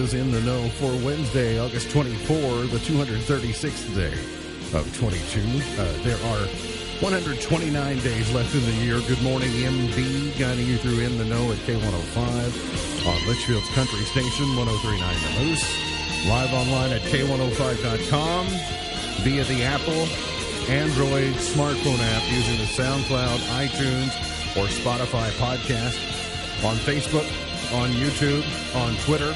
is in the know for Wednesday, August 24, the 236th day of 22. Uh, there are 129 days left in the year. Good morning, MB, guiding you through In the Know at K105 on Leitchfield's Country Station, 1039 The Moose. Live online at K105.com via the Apple, Android smartphone app using the SoundCloud, iTunes, or Spotify podcast. On Facebook, on YouTube, on Twitter,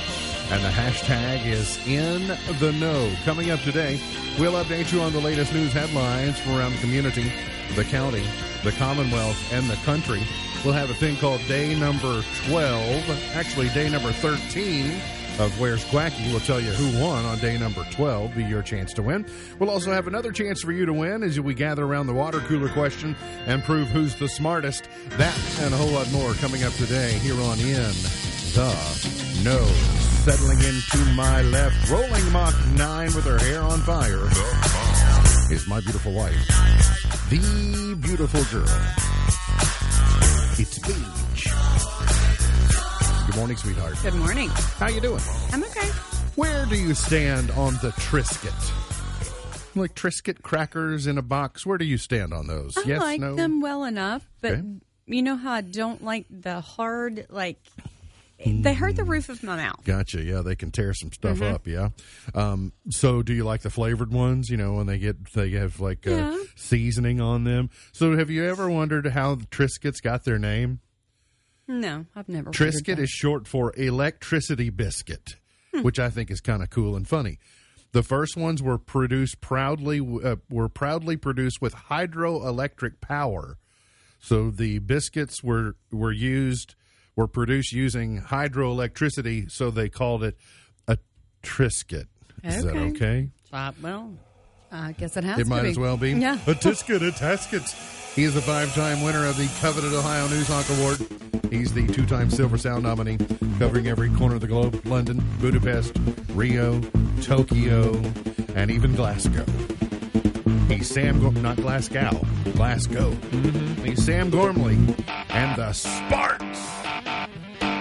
and the hashtag is in the know. Coming up today, we'll update you on the latest news headlines from around the community, the county, the Commonwealth, and the country. We'll have a thing called day number 12, actually, day number 13 of Where's Quacky. We'll tell you who won on day number 12, be your chance to win. We'll also have another chance for you to win as we gather around the water cooler question and prove who's the smartest. That and a whole lot more coming up today here on In the Know. Settling into my left, rolling Mach 9 with her hair on fire, is my beautiful wife, the beautiful girl. It's Beach. Good morning, sweetheart. Good morning. How you doing? I'm okay. Where do you stand on the Triscuit? Like Triscuit crackers in a box. Where do you stand on those? Yes. I yes, like no. them well enough, but Okay. you know how I don't like the hard like they hurt the roof of my mouth. Gotcha. Yeah, they can tear some stuff Mm-hmm. up. Yeah. Um, so, do you like the flavored ones? You know, when they get they have like uh, seasoning on them. So, have you ever wondered how the Triscuits got their name? No, I've never. wondered Triscuit is short for electricity biscuit, Hmm. which I think is kind of cool and funny. The first ones were produced proudly uh, were proudly produced with hydroelectric power. So the biscuits were were used were produced using hydroelectricity, so they called it a Triscuit. Is that Okay. okay? Uh, well, I guess it has. It to might be. as well be. Yeah. A Tisket, a Tasket. He is the five-time winner of the coveted Ohio News Hawk Award. He's the two-time Silver Sound nominee, covering every corner of the globe: London, Budapest, Rio, Tokyo, and even Glasgow. He's Sam, Go- not Glasgow, Glasgow. He's Sam Gormley and the Sparks.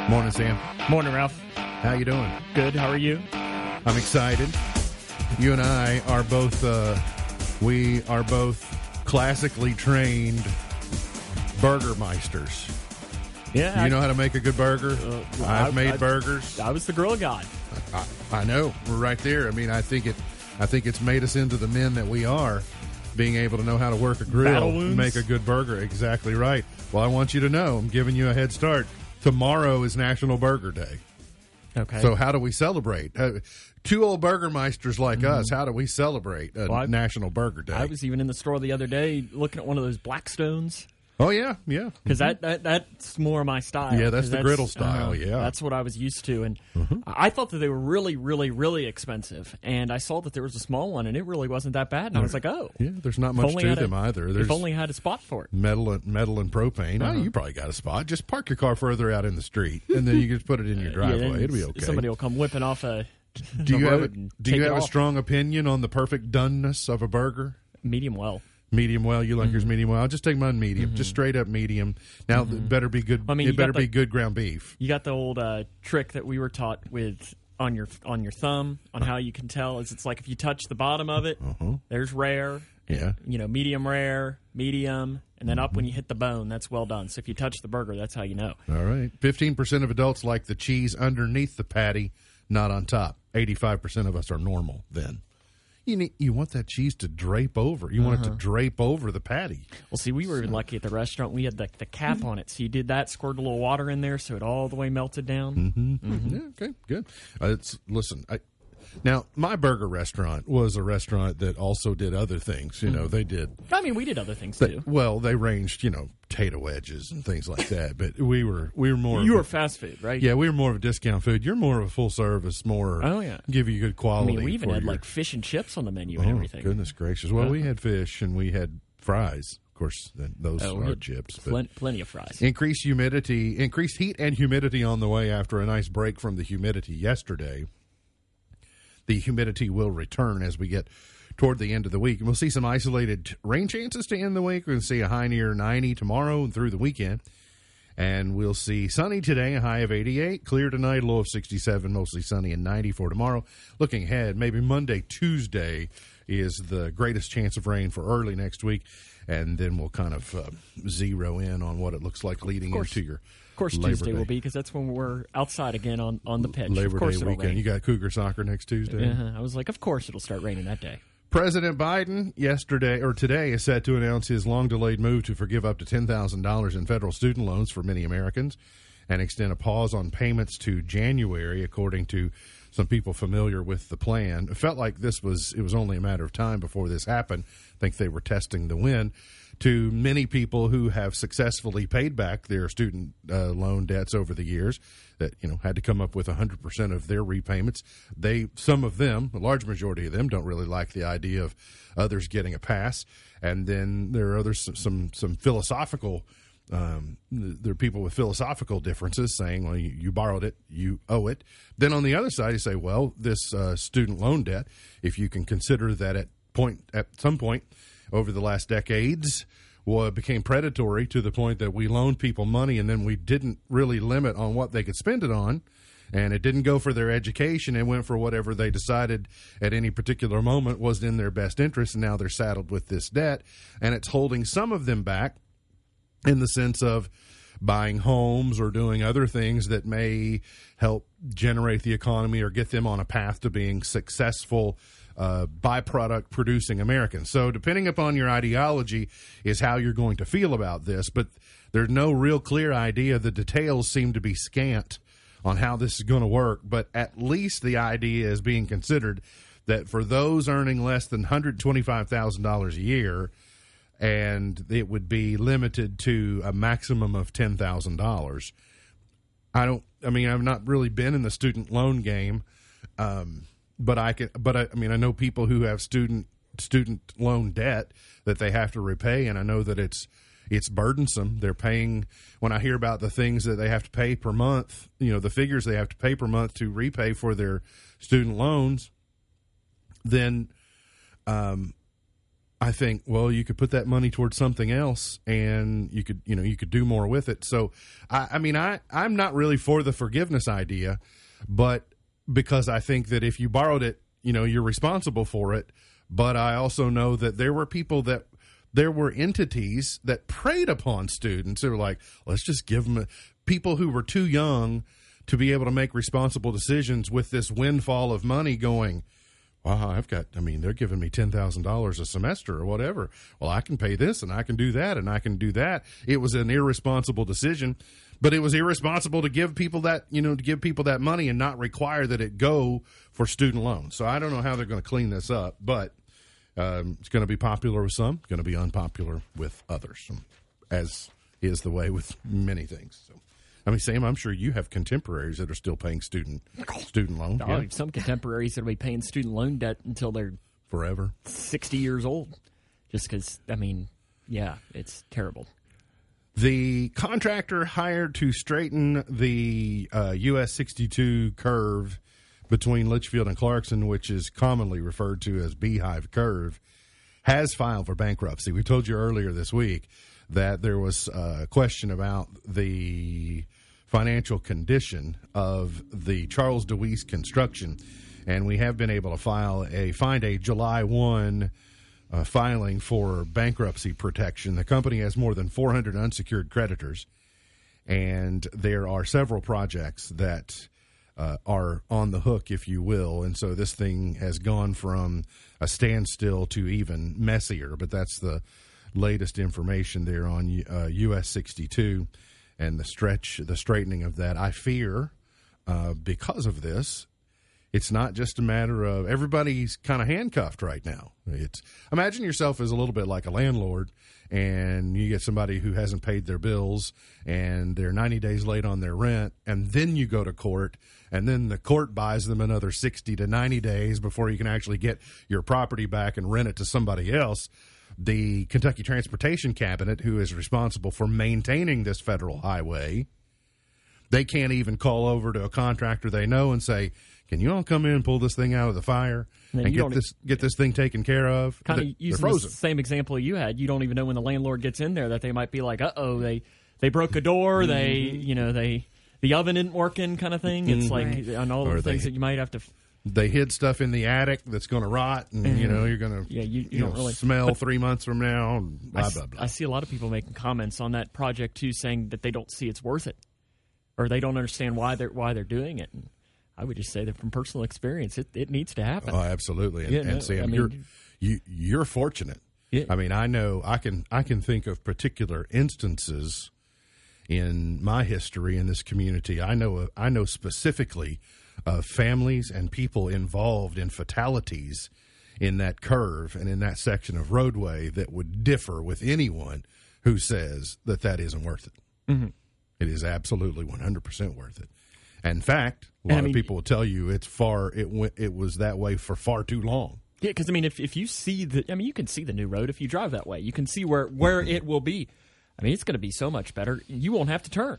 Morning, Sam. Morning, Ralph. How you doing? Good. How are you? I'm excited. You and I are both uh, we are both classically trained burgermeisters. Yeah. You know how to make a good burger? well, I've I- made I- burgers. I was the grill god. I, I know. We're right there. I mean, I think it I think it's made us into the men that we are being able to know how to work a grill make a good burger. Exactly right. Well, I want you to know, I'm giving you a head start. Tomorrow is National Burger Day. Okay. So how do we celebrate? Uh, two old burgermeisters like us, how do we celebrate a. Well, National Burger Day? I was even in the store the other day looking at one of those Blackstones oh yeah, yeah. because that, that that's more my style. Yeah, that's the griddle style, uh, yeah. Mm-hmm. that's what I was used to, and I thought that they were really, really, really expensive. And I saw that there was a small one, and it really wasn't that bad. And I was like, oh, Yeah, there's not much to had a- them either. There's If only had a spot for it. metal and metal and propane. Oh, Uh-huh. you probably got a spot. Just park your car further out in the street, and then you can just put it in your driveway. Yeah, It'll be okay. Somebody will come whipping off a. do you have a, do you have a strong opinion on the perfect doneness of a burger? medium well? Medium well. You like Mm-hmm. yours medium well. I'll just take mine medium, just straight up medium. Now it better be good. I mean, it better the- be good ground beef. You got the old uh, trick that we were taught with on your on your thumb on how you can tell is it's like if you touch the bottom of it, there's rare, Uh-huh. Yeah. you know, medium rare, medium, and then up when you hit the bone, that's well done. So if you touch the burger, that's how you know. All right. 15% of adults like the cheese underneath the patty, not on top. 85% of us are normal then. You need, you want that cheese to drape over. You want it Uh-huh. to drape over the patty. Well, see, we were lucky at the restaurant. We had the, the cap on it, so you did that, squirted a little water in there, so it all the way melted down. Mhm. Yeah, okay, good. Uh, it's listen. I, now, my burger restaurant was a restaurant that also did other things. You know, mm. they did. I mean, we did other things They, too. well, they ranged, you know, potato wedges and things like that. But we were we were more. You of were a- fast food, right? yeah, we were more of a discount food. You're more of a full service, more. Oh, yeah. give you good I quality. mean, we even for had your- like fish and chips on the menu Oh, and everything. Goodness gracious! Well, we uh-huh. had fish and we had fries. Of course, then those Oh, we are had chips. But Plen- plenty of fries. increased humidity, increased heat and humidity on the way after a nice break from the humidity yesterday. The humidity will return as we get toward the end of the week, and we'll see some isolated rain chances to end the week. We're going to see a high near ninety tomorrow and through the weekend. And we'll see sunny today, a high of 88. Clear tonight, low of 67, mostly sunny and 94 tomorrow. Looking ahead, maybe Monday, Tuesday is the greatest chance of rain for early next week. And then we'll kind of uh, zero in on what it looks like leading into your Of course, Labor Tuesday Day. will be because that's when we're outside again on, on the pitch. Labor of course Day weekend. rain. You got Cougar soccer next Tuesday. Uh-huh. I was like, of course it'll start raining that day. President Biden yesterday or today is set to announce his long delayed move to forgive up to $10,000 in federal student loans for many Americans and extend a pause on payments to January, according to some people familiar with the plan. It felt like this was, it was only a matter of time before this happened. I think they were testing the wind. To many people who have successfully paid back their student uh, loan debts over the years, that you know had to come up with 100% of their repayments. They, some of them, a large majority of them, don't really like the idea of others getting a pass. And then there are others some some philosophical. Um, there are people with philosophical differences saying, "Well, you, you borrowed it, you owe it." Then on the other side, you say, "Well, this uh, student loan debt, if you can consider that at point at some point over the last decades." Well, became predatory to the point that we loaned people money and then we didn't really limit on what they could spend it on. And it didn't go for their education. It went for whatever they decided at any particular moment was in their best interest. And now they're saddled with this debt. And it's holding some of them back in the sense of buying homes or doing other things that may help generate the economy or get them on a path to being successful uh, byproduct producing Americans. So, depending upon your ideology, is how you're going to feel about this. But there's no real clear idea. The details seem to be scant on how this is going to work. But at least the idea is being considered that for those earning less than $125,000 a year, and it would be limited to a maximum of ten thousand dollars. I don't. I mean, I've not really been in the student loan game, um, but I can. But I, I mean, I know people who have student student loan debt that they have to repay, and I know that it's it's burdensome. They're paying when I hear about the things that they have to pay per month. You know, the figures they have to pay per month to repay for their student loans. Then um I think, well, you could put that money towards something else, and you could, you know, you could do more with it. So, I, I mean, I, I'm not really for the forgiveness idea, but because I think that if you borrowed it, you know, you're responsible for it. But I also know that there were people that there were entities that preyed upon students. They were like, let's just give them a, people who were too young to be able to make responsible decisions with this windfall of money going wow, I've got, I mean, they're giving me $10,000 a semester or whatever. Well, I can pay this and I can do that and I can do that. It was an irresponsible decision, but it was irresponsible to give people that, you know, to give people that money and not require that it go for student loans. So I don't know how they're going to clean this up, but um, it's going to be popular with some, going to be unpopular with others, as is the way with many things. So. I mean, Sam, I'm sure you have contemporaries that are still paying student student loan Oh, yeah, Some contemporaries that'll be paying student loan debt until they're forever. 60 years old. Just because, I mean, yeah, it's terrible. The contractor hired to straighten the uh, US 62 curve between Leitchfield and Clarkson, which is commonly referred to as Beehive Curve, has filed for bankruptcy. We told you earlier this week that there was a question about the financial condition of the Charles DeWeese construction, and we have been able to file a find a July 1 uh, filing for bankruptcy protection. The company has more than 400 unsecured creditors, and there are several projects that uh, are on the hook, if you will. And so this thing has gone from a standstill to even messier. But that's the latest information there on uh, US 62 and the stretch, the straightening of that. I fear uh, because of this, it's not just a matter of everybody's kind of handcuffed right now. It's imagine yourself as a little bit like a landlord, and you get somebody who hasn't paid their bills and they're 90 days late on their rent, and then you go to court, and then the court buys them another 60 to 90 days before you can actually get your property back and rent it to somebody else. The Kentucky Transportation Cabinet, who is responsible for maintaining this federal highway, they can't even call over to a contractor they know and say, "Can you all come in and pull this thing out of the fire And and, get this get this thing taken care of?" Kind of using they're the same example you had. You don't even know when the landlord gets in there that they might be like, uh oh, they they broke a door. They Mm-hmm. you know they the oven isn't working kind of thing. It's like on all Or the things they- that you might have to. They hid stuff in the attic that's going to rot, and you mm-hmm. know you're going to Yeah, you- you know, don't really- smell three months from now. and I, Blah blah blah. I see a lot of people making comments on that project too, saying that they don't see it's worth it, or they don't understand why they're why they're doing it. And I would just say that from personal experience, it, it needs to happen. Oh, absolutely. And, Yeah, and no, Sam, I mean- you're you you're fortunate. Yeah. I mean, I know I can I can think of particular instances in my history in this community. I know I know specifically of families and people involved in fatalities in that curve and in that section of roadway that would differ with anyone who says that that isn't worth it. Mm-hmm. It is absolutely 100% worth it. In fact, a And I lot mean- of people will tell you it's far it went it was that way for far too long. Yeah, because I mean, if if you see the, I mean, you can see the new road if you drive that way. You can see where where Mm-hmm. it will be. I mean, it's going to be so much better. You won't have to turn.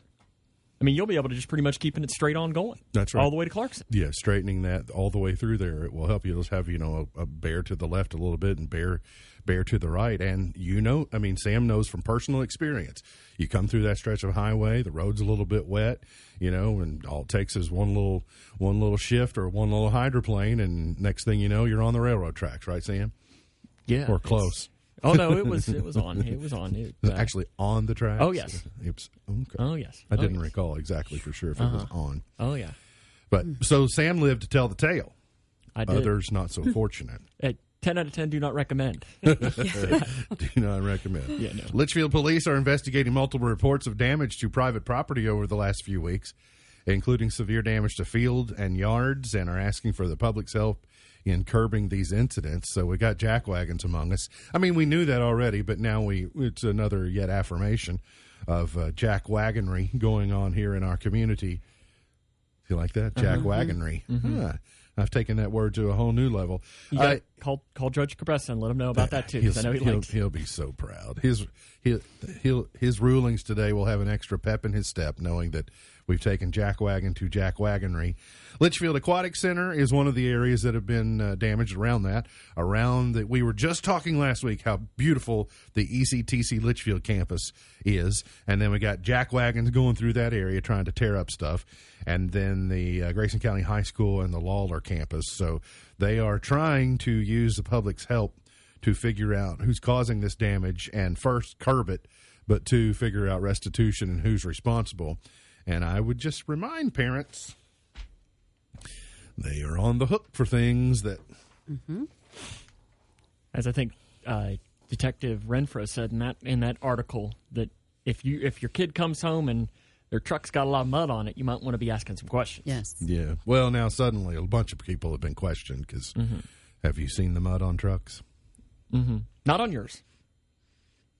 I mean, you'll be able to just pretty much keeping it straight on going. That's right. all the way to Clarkson. Yeah, straightening that all the way through there, it will help you. Just have you know a, a bear to the left a little bit and bear bear to the right, and you know, I mean, Sam knows from personal experience. You come through that stretch of highway, the road's a little bit wet, you know, and all it takes is one little one little shift or one little hydroplane, and next thing you know, you're on the railroad tracks, right, Sam? Yeah, Or it's- close. Oh no, it was it was on. It was on. It, uh, Actually, on the tracks. Oh, yes. It's, okay. Oh yes. I Oh, didn't yes. recall exactly for sure if it was on. Oh yeah. But so Sam lived to tell the tale. I did. Others not so fortunate. Uh, ten out of ten. Do not recommend. Do not recommend. Yeah, no. Leitchfield police are investigating multiple reports of damage to private property over the last few weeks, including severe damage to field and yards, and are asking for the public's help in curbing these incidents. So we got jack wagons among us. I mean, we knew that already, but now we it's another yet affirmation of uh, jack wagonry going on here in our community. You like that? Jack Uh-huh. wagonry. Huh. I've taken that word to a whole new level. I- call call Judge Cabressa and let him know about that too. Because I know he he'll, he'll be so proud. His he'll, he'll, his rulings today will have an extra pep in his step, knowing that we've taken Jackwagon to Jackwagonry. Leitchfield Aquatic Center is one of the areas that have been uh, damaged around that. Around that, we were just talking last week how beautiful the ECTC Leitchfield campus is, and then we got jack wagons going through that area trying to tear up stuff, and then the uh, Grayson County High School and the Lawler campus. So they are trying to use the public's help to figure out who's causing this damage and first curb it, but to figure out restitution and who's responsible. And I would just remind parents they are on the hook for things that mm-hmm. as I think uh, Detective Renfro said in that in that article that if you if your kid comes home and their truck's got a lot of mud on it, you might want to be asking some questions. Yes. yeah. Well, now suddenly a bunch of people have been questioned because mm-hmm. have you seen the mud on trucks? Mm-hmm. Not on yours.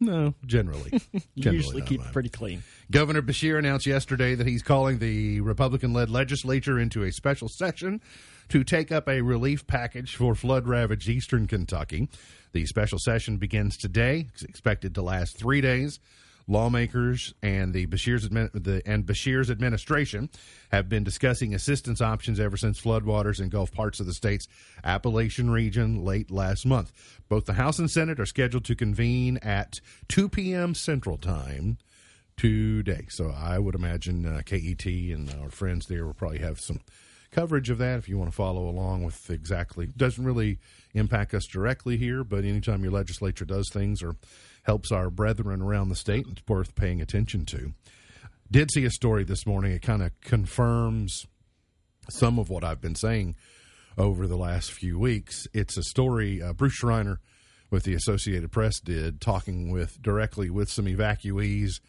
No, generally. You Generally usually not keep it pretty clean. Governor Beshear announced yesterday that he's calling the Republican led legislature into a special session to take up a relief package for flood ravaged eastern Kentucky. The special session begins today. It's expected to last three days. Lawmakers and the Beshear's the, and Beshear's administration have been discussing assistance options ever since floodwaters engulfed parts of the state's Appalachian region late last month. Both the House and Senate are scheduled to convene at 2 p.m. Central Time today. So I would imagine uh, KET and our friends there will probably have some coverage of that if you want to follow along with exactly. Doesn't really impact us directly here, but anytime your legislature does things or helps our brethren around the state, and it's worth paying attention to. Did see a story this morning. It kind of confirms some of what I've been saying over the last few weeks. It's a story uh, Bruce Schreiner with the Associated Press did, talking with directly with some evacuees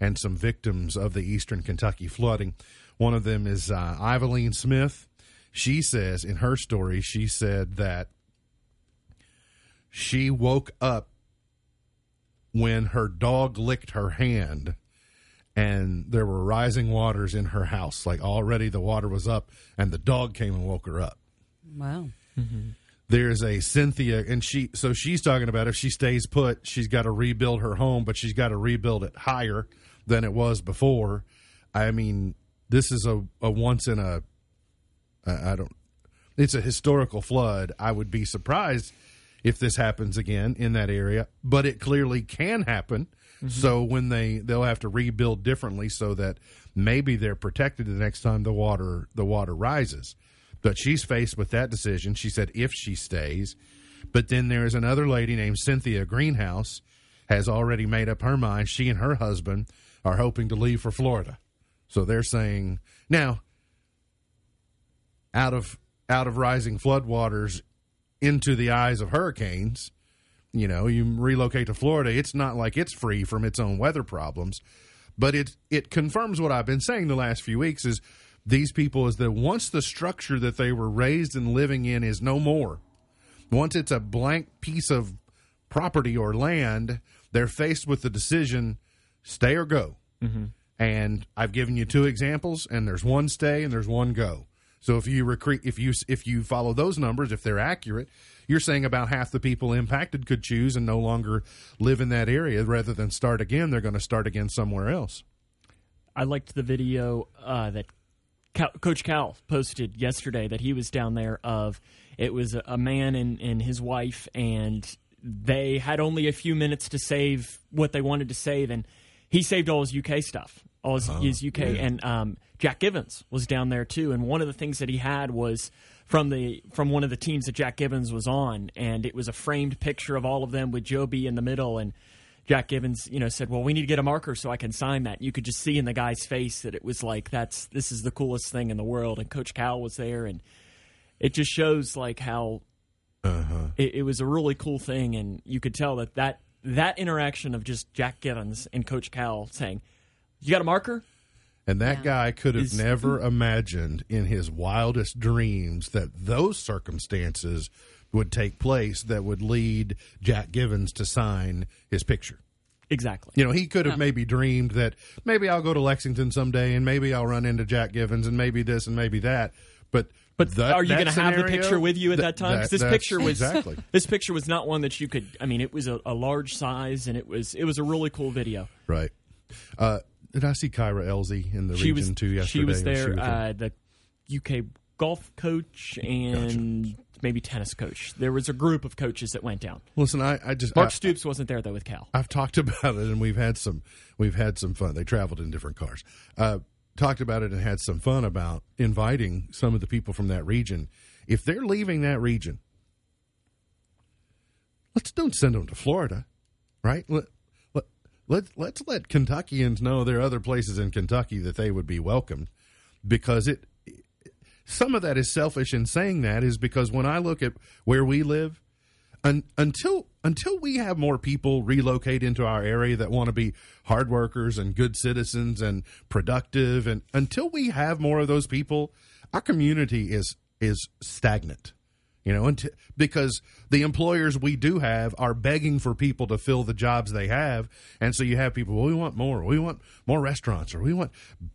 and some victims of the Eastern Kentucky flooding. One of them is uh, Iveline Smith. She says in her story, she said that she woke up when her dog licked her hand and there were rising waters in her house. Like already the water was up and the dog came and woke her up. Wow. There's a Cynthia and she so she's talking about if she stays put, she's got to rebuild her home, but she's got to rebuild it higher than it was before. I mean, this is a, a once in a, I don't it's a historical flood. I would be surprised if this happens again in that area, but it clearly can happen. Mm-hmm. So when they they'll have to rebuild differently so that maybe they're protected the next time the water the water rises. But she's faced with that decision. She said if she stays, but then there's another lady named Cynthia Greenhouse has already made up her mind. She and her husband are hoping to leave for Florida. So they're saying now out of out of rising floodwaters into the eyes of hurricanes, you know, you relocate to Florida, it's not like it's free from its own weather problems, but it it confirms what I've been saying the last few weeks is these people is that once the structure that they were raised and living in is no more, once it's a blank piece of property or land, they're faced with the decision stay or go. Mm-hmm. And I've given you two examples, and there's one stay and there's one go. So if you recruit, if you if you follow those numbers, if they're accurate, you're saying about half the people impacted could choose and no longer live in that area rather than start again. They're going to start again somewhere else. I liked the video uh, that Coach Cal posted yesterday that he was down there. Of it was a, a man and, and his wife, and they had only a few minutes to save what they wanted to save, and he saved all his UK stuff, all his, his UK, and um, Jack Givens was down there too. And one of the things that he had was from the from one of the teams that Jack Givens was on, and it was a framed picture of all of them with Joe B in the middle, and Jack Givens, you know, said, "Well, we need to get a marker so I can sign that." You could just see in the guy's face that it was like, "That's this is the coolest thing in the world." And Coach Cal was there, and it just shows like how it, it was a really cool thing, and you could tell that that that interaction of just Jack Givens and Coach Cal saying, "You got a marker?" And that Yeah. guy could have Is- never imagined in his wildest dreams that those circumstances would take place that would lead Jack Givens to sign his picture. Exactly. You know, he could have maybe dreamed that maybe I'll go to Lexington someday and maybe I'll run into Jack Givens and maybe this and maybe that. But But that- are you going to have the picture with you at th- that time? 'Cause this picture was exactly this picture was not one that you could. I mean, it was a, a large size, and it was it was a really cool video. right. Uh, did I see Kyra Elzy in the She region was too yesterday? she was there. was uh, the UK golf coach and maybe tennis coach. There was a group of coaches that went down. Listen, I, I just Mark I- Stoops wasn't there though with Cal. I've talked about it and we've had some we've had some fun. They traveled in different cars. Uh, talked about it and had some fun about inviting some of the people from that region. If they're leaving that region, let's don't send them to Florida, right? Let, let, let, let's let Kentuckians know there are other places in Kentucky that they would be welcomed because it some of that is selfish in saying that is because when I look at where we live, un, until until we have more people relocate into our area that want to be hard workers and good citizens and productive, and until we have more of those people, our community is is stagnant. You know, until, because the employers we do have are begging for people to fill the jobs they have, and so you have people. Well, we want more. We want more restaurants, or we want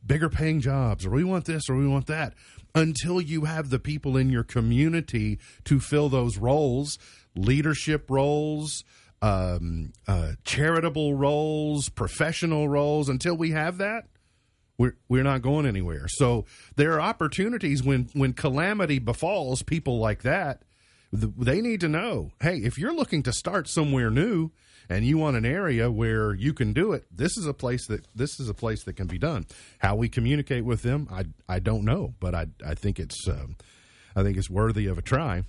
bigger paying jobs, or we want this, or we want that. Until you have the people in your community to fill those roles, leadership roles, um, uh, charitable roles, professional roles. Until we have that, we're we're not going anywhere. So there are opportunities when when calamity befalls people like that. They need to know, hey, if you're looking to start somewhere new and you want an area where you can do it, this is a place that this is a place that can be done. How we communicate with them, I I don't know, but I I think it's um, I think it's worthy of a try.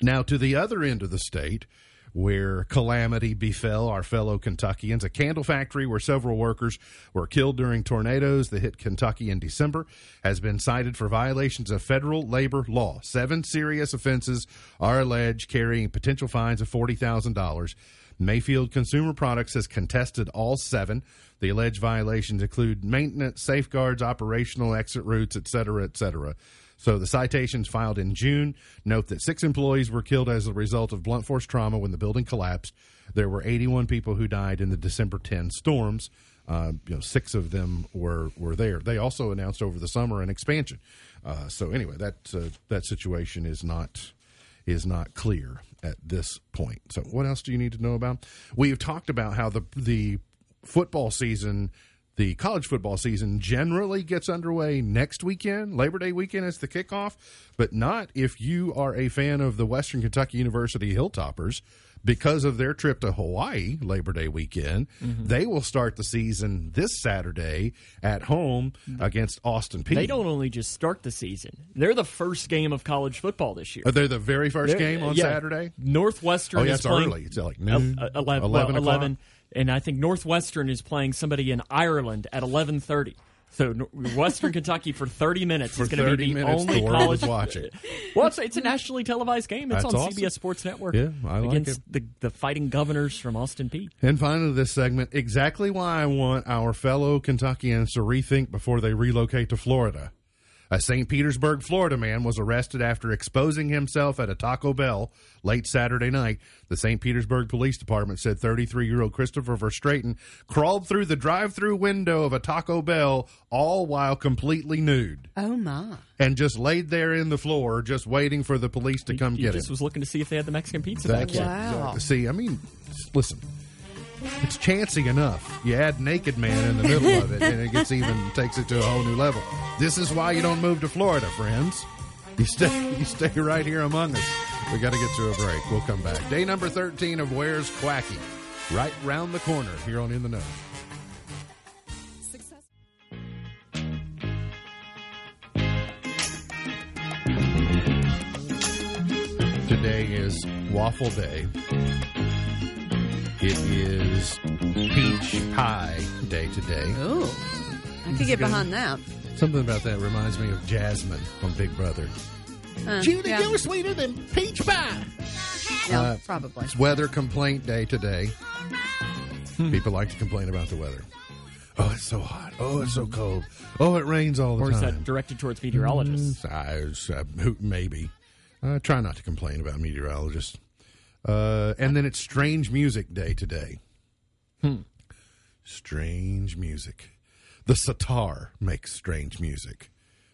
Now, to the other end of the state, where calamity befell our fellow Kentuckians, a candle factory where several workers were killed during tornadoes that hit Kentucky in December, has been cited for violations of federal labor law. Seven serious offenses are alleged, carrying potential fines of $40,000. Mayfield Consumer Products has contested all seven. The alleged violations include maintenance, safeguards, operational exit routes, et cetera, et cetera. So the citations filed in June note that six employees were killed as a result of blunt force trauma when the building collapsed. There were 81 people who died in the December 10 storms. Uh, you know, six of them were were there. They also announced over the summer an expansion. Uh, so anyway, that uh, that situation is not is not clear at this point. So what else do you need to know about? We've talked about how the the football season the college football season generally gets underway next weekend. Labor Day weekend is the kickoff, but not if you are a fan of the Western Kentucky University Hilltoppers. Because of their trip to Hawaii Labor Day weekend, Mm-hmm. they will start the season this Saturday at home against Austin Peay. They don't only just start the season; they're the first game of college football this year. Are they the very 1st They're- game on yeah. Saturday? Northwestern Oh, yeah, it's early. It's like noon, uh, 11, 11 well, 11, and I think Northwestern is playing somebody in Ireland at eleven thirty. So Western Kentucky for thirty minutes For is going to be the minutes, only the college watching. Well, it's, it's a nationally televised game. It's That's on awesome. CBS Sports Network. Yeah, I like against it. the the Fighting Governors from Austin Peay. And finally, this segment exactly why I want our fellow Kentuckians to rethink before they relocate to Florida. A St. Petersburg, Florida man was arrested after exposing himself at a Taco Bell late Saturday night. The St. Petersburg Police Department said 33 year old Christopher Verstraten crawled through the drive through window of a Taco Bell, all while completely nude, Oh my! and just laid there in the floor, just waiting for the police to come he get just him. was looking to see if they had the Mexican pizza back That's yet. Wow. See, I mean, listen, it's chancy enough. You add naked man in the middle of it, and it gets even takes it to a whole new level. This is why you don't move to Florida, friends. You stay, you stay right here among us. We got to get to a break. We'll come back. Day number thirteen of Where's Quacky, right round the corner here on In the Know. Today is Waffle Day. It is Peach Pie Day today. Oh, I could get behind that. Something about that reminds me of Jasmine on Big Brother. Uh, Judy, yeah, you're sweeter than peach pie. yeah, uh, probably. It's Weather Complaint Day today. People like to complain about the weather. Oh, it's so hot. Oh, it's so cold. Oh, it rains all the time. Or is time. that directed towards meteorologists? Mm, I was, uh, who- maybe. Uh, try not to complain about meteorologists. Uh, and then it's Strange Music Day today. Hmm. Strange music. The sitar makes strange music.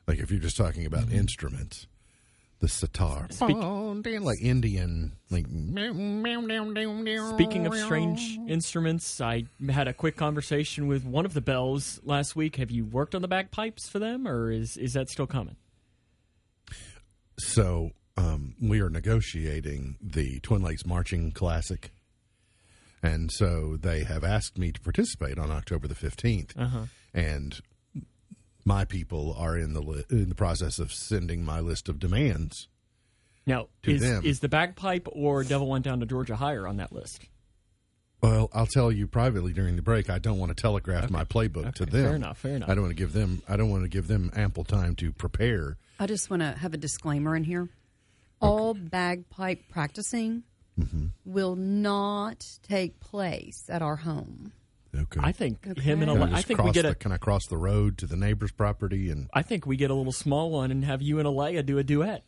Like if you're just talking about Mm-hmm. instruments, the sitar. Speak- like Indian. Like Speaking of strange instruments, I had a quick conversation with one of the bells last week. Have you worked on the bagpipes for them, or is is that still coming? So um, we are negotiating the Twin Lakes Marching Classic, and so they have asked me to participate on October the 15th Uh-huh. and my people are in the li- in the process of sending my list of demands. Now, To is them. is the bagpipe or Devil Went Down to Georgia higher on that list? Well, I'll tell you privately during the break. I don't want to telegraph my playbook to them. fair enough, fair enough. I don't want to give them. I don't want to give them ample time to prepare. I just want to have a disclaimer in here. All bagpipe practicing Mm-hmm. will not take place at our home. Okay. I think Okay. him and Can I, I think we cross get the, a Can I cross the road to the neighbor's property and I think we get a little small one and have you and Alea do a duet.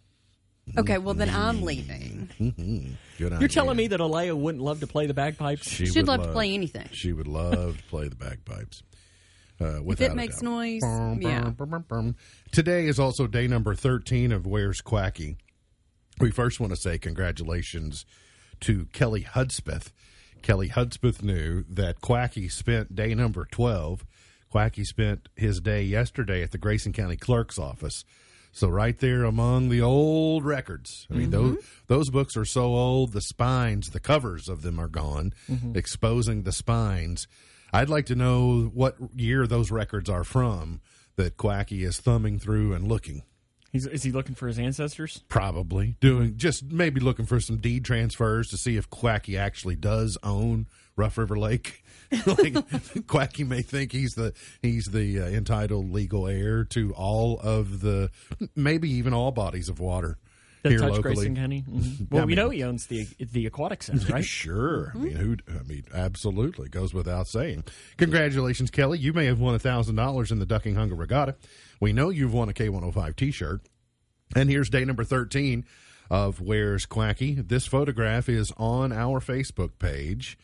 Okay, well then I'm leaving. good? You're telling me that Alea wouldn't love to play the bagpipes? she She'd would love to play anything. She would love to play the bagpipes. Uh, If it makes doubt. noise, Bum, yeah. bum, bum, bum, bum. Today is also day number 13 of Where's Quacky. We first want to say congratulations to Kelly Hudspeth. Kelly Hudspeth knew that Quacky spent day number 12. Quacky spent his day yesterday at the Grayson County Clerk's office. So right there among the old records. I mean, those mm-hmm. those books are so old. The spines, the covers of them are gone, mm-hmm. exposing the spines. I'd like to know what year those records are from that Quacky is thumbing through and looking. He's, is he looking for his ancestors? Probably doing just maybe looking for some deed transfers to see if Quacky actually does own Rough River Lake. like Quacky may think he's the he's the uh, entitled legal heir to all of the maybe even all bodies of water That here touch locally. Grayson County? Mhm. Well, I we mean- know he owns the the aquatic center, right? Sure. I mean, who? I mean, absolutely goes without saying. Congratulations, Kelly. You may have won a thousand dollars in the Ducking Hunger Regatta. We know you've won a K one hundred five T-shirt. And here's day number thirteen of Where's Quacky. This photograph is on our Facebook page,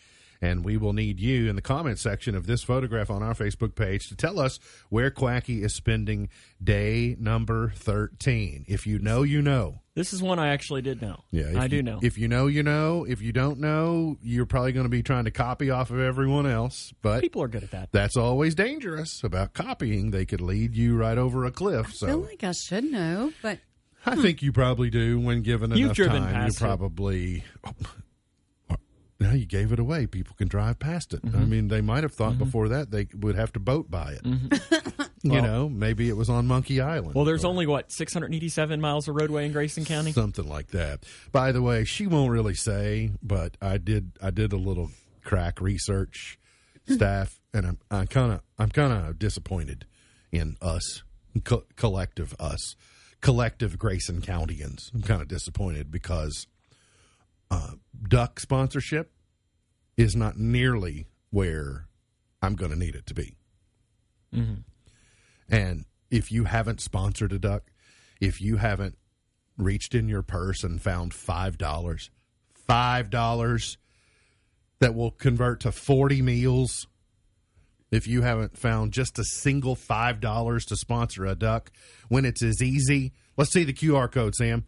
And we will need you in the comment section of this photograph on our Facebook page to tell us where Quacky is spending day number 13. If you know, you know. This is one I actually did know. Yeah, I you- do know. If you know, you know. If you don't know, you're probably going to be trying to copy off of everyone else. But People are good at that. that's always dangerous about copying. They could lead you right over a cliff. I So feel like I should know, but I hmm. think you probably do when given You've enough driven time. You past it. probably. Now you gave it away. People can drive past it. Mm-hmm. I mean, they might have thought before that they would have to boat by it. you Well- know, maybe it was on Monkey Island. Well, there's or only what 687 miles of roadway in Grayson County. something like that. By the way, she won't really say, but I did. I did a little crack research staff, and I'm I'm kind of I'm kind of disappointed in us, co- collective us, collective Grayson Countyans. I'm kind of disappointed because uh, duck sponsorship is not nearly where I'm going to need it to be. Mm-hmm. And if you haven't sponsored a duck, if you haven't reached in your purse and found five dollars, five dollars that will convert to forty meals. If you haven't found just a single five dollars to sponsor a duck, when it's as easy, let's see the QR code, Sam.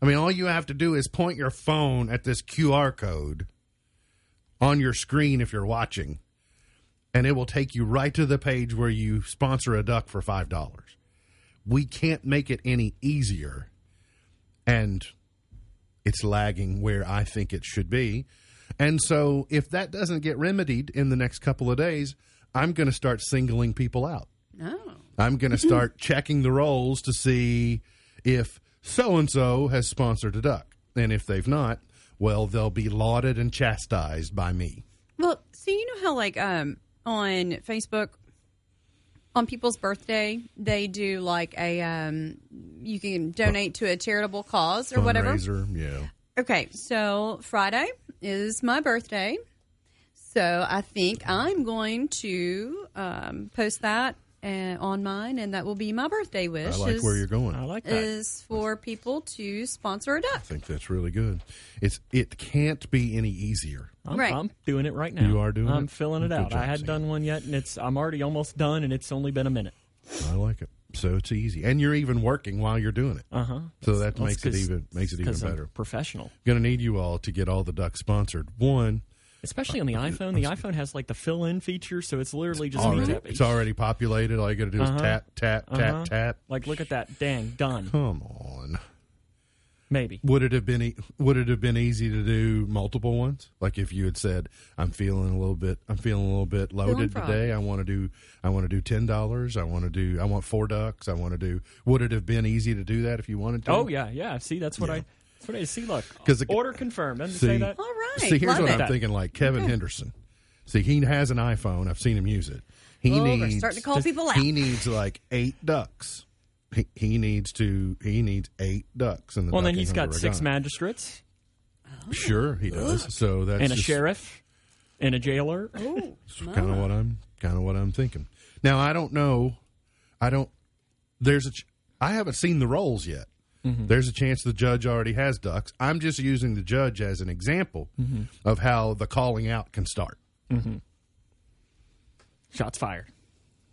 I mean, all you have to do is point your phone at this QR code on your screen if you're watching, and it will take you right to the page where you sponsor a duck for five dollars. We can't make it any easier, and it's lagging where I think it should be. And so, if that doesn't get remedied in the next couple of days, I'm going to start singling people out. no. I'm going to start checking the rolls to see if so and so has sponsored a duck. And if they've not, well, they'll be lauded and chastised by me. Well, see, you know how like um on Facebook on people's birthday they do like a um you can donate to a charitable cause or whatever. Fundraiser, yeah. Okay, so Friday is my birthday. So I think I'm going to um, post that uh, on mine, and that will be my birthday wish. I like is, where you're going. I I like that. is for people to sponsor a duck. I think that's really good. It's it can't be any easier. I'm, Right. I'm doing it right now. You are doing it. I'm it? filling it Good out. job, I hadn't Sam. done one yet, and it's I'm already almost done, and it's only been a minute. I like it. So it's easy, and you're even working while you're doing it. Uh huh. So that makes it even makes it even better. professional, Going to need you all to get all the ducks sponsored. One, especially on the iPhone. The iPhone has like the fill in feature, so it's literally just me already, tapping. it's already populated. All you got to do is Uh-huh. tap, tap, tap, Uh-huh. tap. Like, look at that. Dang, done. Come on. Maybe. Would it have been e- Would it have been easy to do multiple ones? Like if you had said, "I'm feeling a little bit. I'm feeling a little bit loaded today. I want to do. I want to do ten dollars. I want to do. I want four ducks. I want to do." Would it have been easy to do that if you wanted to? Oh yeah, yeah. See, that's what Yeah. I. That's what I see. Look, 'Cause the- order confirmed. Doesn't it See- say that. All right. See, here's love what it. I'm thinking. Like Kevin Henderson. See, he has an iPhone. I've seen him use it. He Oh, needs. we're starting to call Does- people out. He needs like eight ducks. He, he needs to. He needs eight ducks in the. Well, then he's got six Regatta. magistrates oh. Sure, he does. So that's and a just- sheriff and a jailer. Oh, kind of what I'm kind of what I'm thinking. Now I don't know. I don't. There's a. I haven't seen the rolls yet. Mm-hmm. There's a chance the judge already has ducks. I'm just using the judge as an example mm-hmm. of how the calling out can start. Mm-hmm. Shots fired.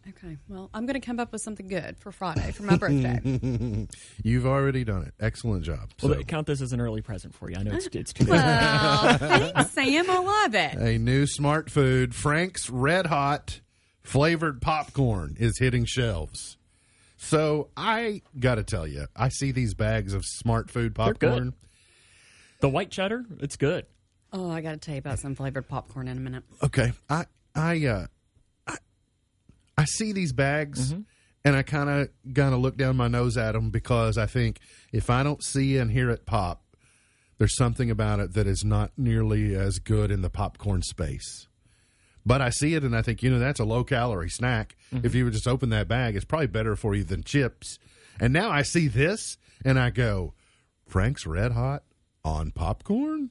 Okay. Well, I'm going to come up with something good for Friday for my birthday. You've already done it. Excellent job. Well, So, count this as an early present for you. I know it's it's too. well, thanks, Sam. I love it. a new smart food, Frank's Red Hot flavored popcorn, is hitting shelves. So I got to tell you, I see these bags of smart food popcorn. the white cheddar, it's good. Oh, I got to tell you about some flavored popcorn in a minute. Okay, I I uh I, I see these bags and I kind of kind of look down my nose at them because I think if I don't see and hear it pop, there's something about it that is not nearly as good in the popcorn space. But I see it and I think, you know, that's a low calorie snack. If mm-hmm. you would just open that bag, it's probably better for you than chips. And now I see this and I go, Frank's Red Hot on popcorn?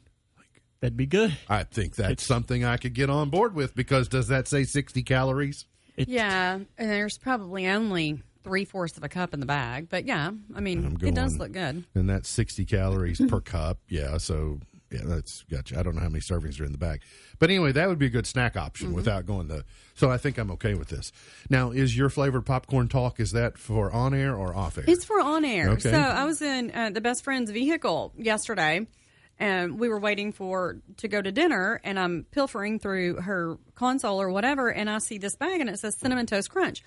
That'd be good. I think that's something I could get on board with because does that say 60 calories? It, Yeah, and there's probably only three fourths of a cup in the bag, but yeah, I mean, I'm it does look good. And that's 60 calories per cup. Yeah, so Yeah, that's gotcha. I don't know how many servings are in the bag, but anyway, that would be a good snack option Mm-hmm. without going to. So I think I'm okay with this. Now, is your flavored popcorn talk? Is that for on air or off air? It's for on air. Okay. So I was in uh, the best friend's vehicle yesterday, and we were waiting for to go to dinner, and I'm pilfering through her console or whatever, and I see this bag, and it says cinnamon toast crunch.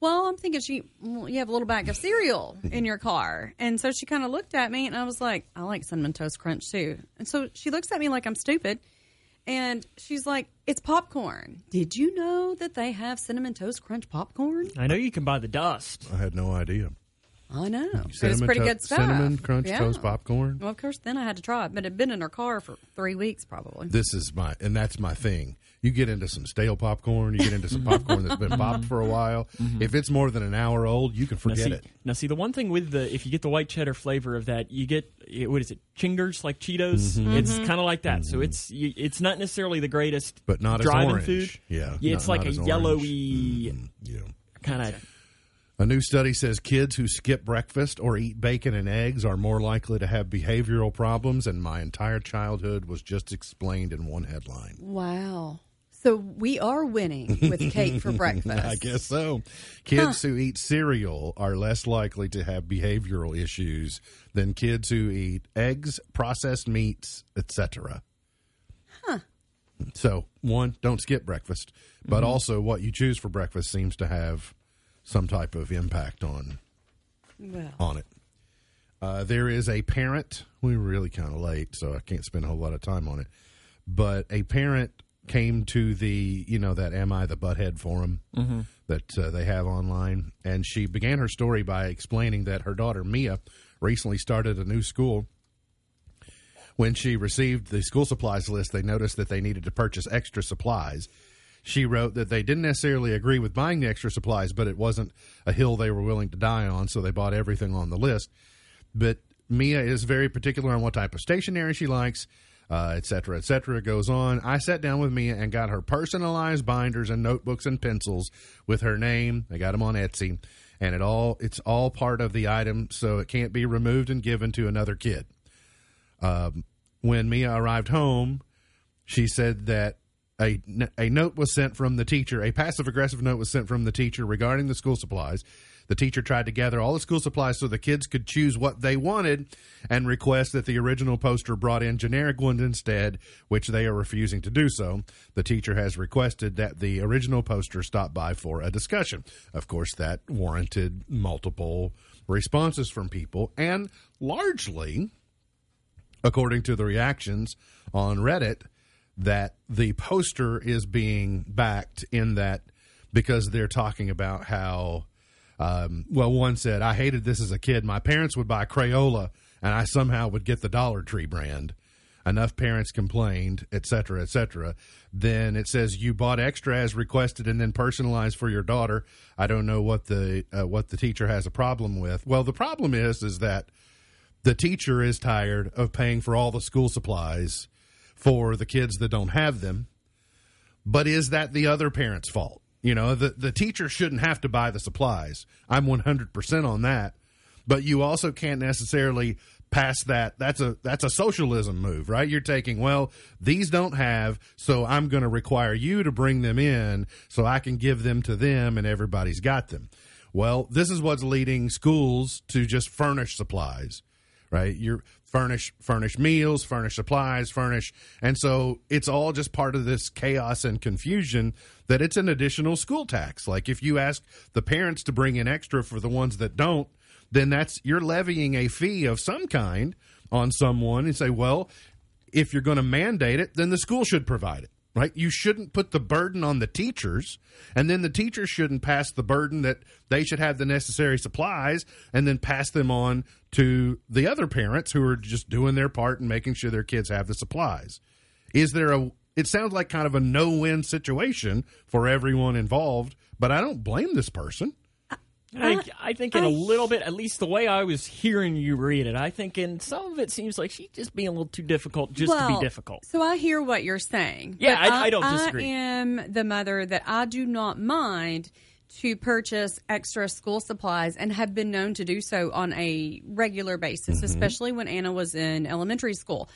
Well, I'm thinking she, well, you have a little bag of cereal in your car, and so she kind of looked at me, and I was like, I like cinnamon toast crunch too, and so she looks at me like I'm stupid. And she's like, "It's popcorn. Did you know that they have cinnamon toast crunch popcorn?" I know you can buy the dust. I had no idea. I know. it was pretty to- good stuff. Cinnamon crunch Yeah. toast popcorn. Well, of course, then I had to try it, but it had been in her car for three weeks probably. This is my, and that's my thing. You get into some stale popcorn, you get into some popcorn that's been popped for a while. Mm-hmm. If it's more than an hour old, you can Now forget see, it. now see, the one thing with the if you get the white cheddar flavor of that, you get what is it, chingers like Cheetos? Mm-hmm. It's mm-hmm. kind of like that. So mm-hmm. it's you, it's not necessarily the greatest, But not as driving orange. food. Yeah, yeah, not- it's like not a as orange. yellowy Yeah. kind of. A new study says kids who skip breakfast or eat bacon and eggs are more likely to have behavioral problems, and my entire childhood was just explained in one headline. Wow. So we are winning with cake for breakfast. I guess so. Kids who eat cereal are less likely to have behavioral issues than kids who eat eggs, processed meats, etc. Huh. So, one, don't skip breakfast, but also what you choose for breakfast seems to have some type of impact on Well, on it. Uh, there is a parent. We were really kind of late, so I can't spend a whole lot of time on it. But a parent came to the, you know, that "Am I the Butthead" forum that uh, they have online, and she began her story by explaining that her daughter Mia recently started a new school. When she received the school supplies list, they noticed that they needed to purchase extra supplies. She wrote that they didn't necessarily agree with buying the extra supplies, but it wasn't a hill they were willing to die on, so they bought everything on the list. But Mia is very particular on what type of stationery she likes, uh, et cetera, et goes on. I sat down with Mia and got her personalized binders and notebooks and pencils with her name. I got them on Etsy, and it all it's all part of the item, so it can't be removed and given to another kid. Um, when Mia arrived home, she said that a, a note was sent from the teacher, a passive aggressive note was sent from the teacher regarding the school supplies. The teacher tried to gather all the school supplies so the kids could choose what they wanted and request that the original poster brought in generic ones instead, which they are refusing to do so. The teacher has requested that the original poster stop by for a discussion. Of course, that warranted multiple responses from people, and largely, according to the reactions on Reddit, that the poster is being backed in that because they're talking about how, um, well, one said, I hated this as a kid. My parents would buy Crayola and I somehow would get the Dollar Tree brand. Enough parents complained, et cetera, et cetera. Then it says you bought extra as requested and then personalized for your daughter. I don't know what the uh, what the teacher has a problem with. Well, the problem is is that the teacher is tired of paying for all the school supplies for the kids that don't have them. But is that the other parent's fault? You know, the, the teacher shouldn't have to buy the supplies. I'm 100% on that. But you also can't necessarily pass that. That's a that's a socialism move, right? You're taking, well, these don't have, so I'm going to require you to bring them in so I can give them to them and everybody's got them. Well, this is what's leading schools to just furnish supplies right? You furnish furnish meals, furnish supplies, furnish, and so it's all just part of this chaos and confusion that it's an additional school tax. Like if you ask the parents to bring in extra for the ones that don't, then that's you're levying a fee of some kind on someone and say, well, if you're going to mandate it, then the school should provide it. Right? You shouldn't put the burden on the teachers, and then the teachers shouldn't pass the burden that they should have the necessary supplies and then pass them on to the other parents who are just doing their part and making sure their kids have the supplies. Is there a it sounds like kind of a no-win situation for everyone involved, but I don't blame this person. I, I think in a little bit, at least the way I was hearing you read it, I think in some of it seems like she's just being a little too difficult just to be difficult. So I hear what you're saying. Yeah, I- I don't disagree. I am the mother that I do not mind to purchase extra school supplies and have been known to do so on a regular basis, Mm-hmm. especially when Anna was in elementary school.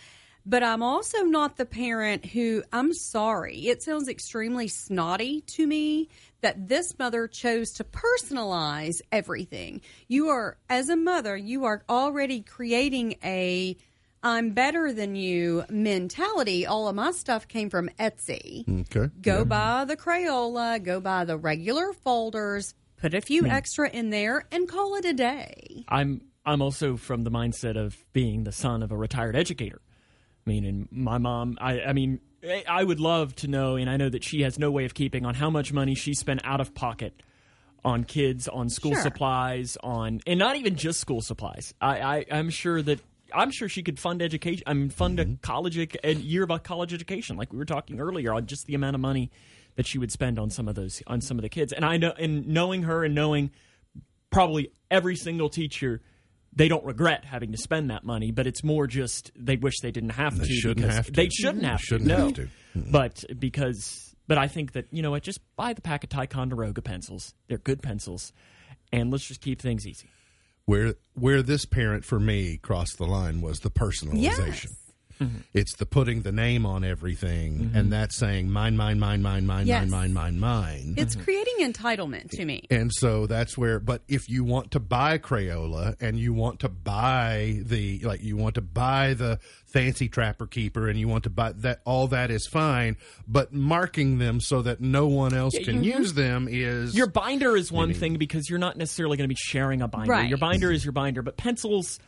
But I'm also not the parent who, I'm sorry, it sounds extremely snotty to me that this mother chose to personalize everything. You are, as a mother, you are already creating a I'm better than you mentality. All of my stuff came from Etsy. Okay. Go Yeah. buy the Crayola, go buy the regular folders, put a few hmm. extra in there, and call it a day. I'm I'm also from the mindset of being the son of a retired educator. I mean, and my mom, I, I mean, I- I would love to know, and I know that she has no way of keeping on how much money she spent out of pocket on kids, on school Sure. supplies, on and not even just school supplies. I, I I'm sure that I'm sure she could fund education. I mean, fund a mm-hmm. college a year of a college education, like we were talking earlier, on just the amount of money that she would spend on some of those on some of the kids. And I know, and knowing her and knowing probably every single teacher they don't regret having to spend that money, but it's more just they wish they didn't have They to. shouldn't have to. They shouldn't have Shouldn't to. no. have to. But because, but I think that you know what, just buy the pack of Ticonderoga pencils. They're good pencils, and let's just keep things easy. Where where this parent for me crossed the line was the personalization. Yes. It's the putting the name on everything, Mm-hmm. and that's saying mine, mine, mine, mine, mine, Yes. mine, mine, mine, mine. It's creating entitlement to me. And so that's where, but if you want to buy Crayola and you want to buy the, like, you want to buy the fancy Trapper Keeper and you want to buy that, all that is fine, but marking them so that no one else can use them is. Your binder is one thing because you're not necessarily going to be sharing a binder. Right. Your binder is your binder, but pencils,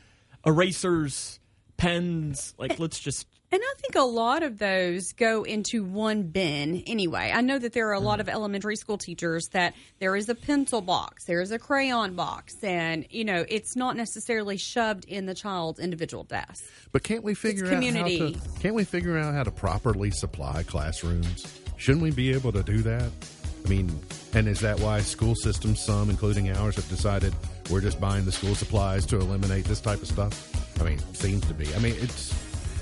erasers, pens, like let's just And I think a lot of those go into one bin anyway. I know that there are a lot of elementary school teachers that there is a pencil box, there is a crayon box, and you know, it's not necessarily shoved in the child's individual desk. but can't we figure out how community. to, can't we figure out how to properly supply classrooms? Shouldn't we be able to do that? I mean, and is that why school systems, some including ours, have decided we're just buying the school supplies to eliminate this type of stuff? I mean, seems to be. I mean, it's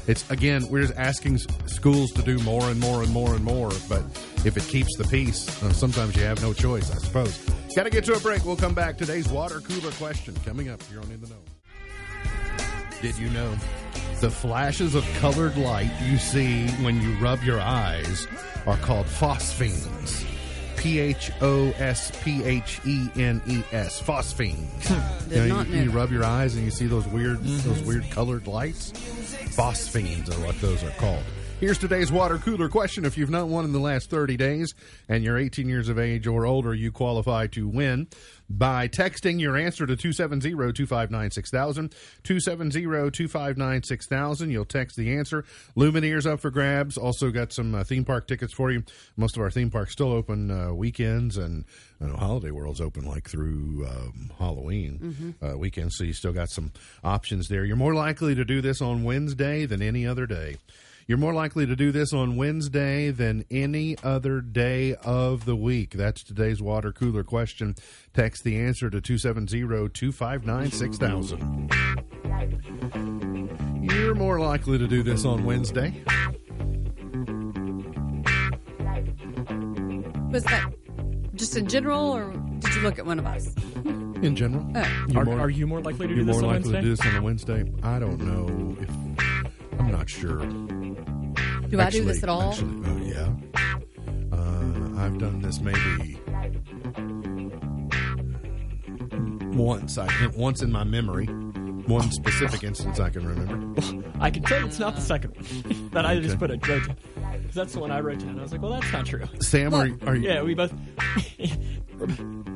it's again, we're just asking schools to do more and more and more and more. But if it keeps the peace, uh, sometimes you have no choice, I suppose. Got to get to a break. We'll come back. Today's water cooler question coming up here on In the Know. Did you know the flashes of colored light you see when you rub your eyes are called phosphenes? P H O S P H E N E S. Phosphenes. Did You, know, you, you rub your eyes and you see those weird those weird colored lights. Phosphenes are what those are called. Here's today's water cooler question. If you've not won in the last 30 days and you're 18 years of age or older, you qualify to win by texting your answer to 270-259-6000. 270-259-6000. You'll text the answer. Lumineers up for grabs. Also got some uh, theme park tickets for you. Most of our theme parks still open uh, weekends and I know Holiday World's open like through um, Halloween uh, weekend, so you still got some options there. You're more likely to do this on Wednesday than any other day. You're more likely to do this on Wednesday than any other day of the week. That's today's water cooler question. Text the answer to 270 259 6000. You're more likely to do this on Wednesday. Was that just in general, or did you look at one of us? In general, Oh. You're more- are you more likely to do You're this more on likely Wednesday? to do this on a Wednesday. I don't know if I'm not sure. Do I do this at all? Actually, oh yeah. Uh, I've done this maybe once. I once in my memory. One specific instance I can remember. I can tell it's not the second one that I just put a wrote down. 'Cause that's the one I wrote down. I was like, well, that's not true. Sam, are, are you, Yeah, we both.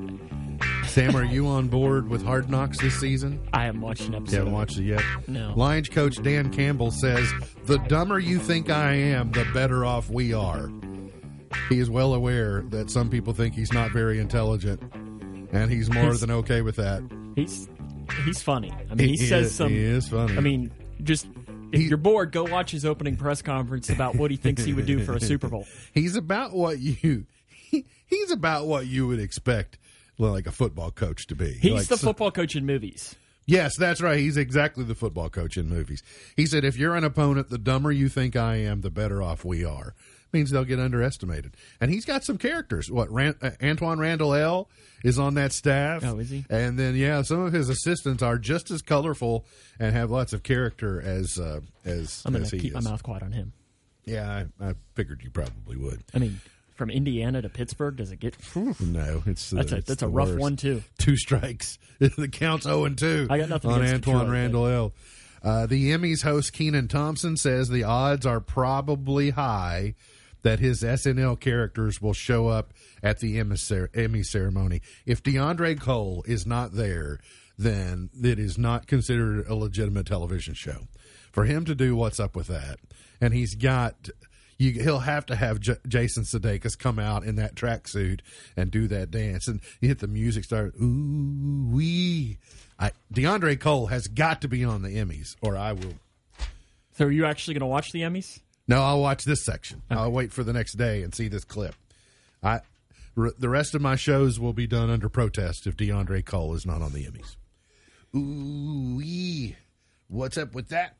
Sam, are you on board with Hard Knocks this season? I haven't watched an episode. You haven't watched it yet? No. Lions coach Dan Campbell says, The dumber you think I am, the better off we are. He is well aware that some people think he's not very intelligent, and he's more He's- than okay with that. He's he's funny. I mean, he, He says is- some. he is funny. I mean, just if you're bored, go watch his opening press conference about what he thinks he would do for a Super Bowl. He's about what you he, he's about what you would expect like a football coach to be. He's Like, the football coach in movies. Yes, that's right. He's exactly the football coach in movies. He said, if you're an opponent, the dumber you think I am, the better off we are. means they'll get underestimated. And he's got some characters. What Ran- uh, Antwaan Randle El is on that staff. Oh, is he? And then yeah, some of his assistants are just as colorful and have lots of character as uh, as I'm going to keep is. my mouth quiet on him. Yeah, I, I figured you probably would. I mean, from Indiana to Pittsburgh, does it get? No, it's uh, That's a it's that's a rough worst. one too. Two strikes. the count's zero and two. I got nothing on Antwaan Detroit, Randle El. Uh, the Emmys host Kenan Thompson says the odds are probably high that his SNL characters will show up at the Emmy ceremony. If DeAndre Cole is not there, then it is not considered a legitimate television show. For him to do what's up with that, and he's got you, he'll have to have J- Jason Sudeikis come out in that tracksuit and do that dance, and you hit the music start. Ooh wee! I, DeAndre Cole has got to be on the Emmys, or I will. So, are you actually going to watch the Emmys? No, I'll watch this section. I'll wait for the next day and see this clip. I, r- the rest of my shows will be done under protest if DeAndre Cole is not on the Emmys. Ooh wee! What's up with that?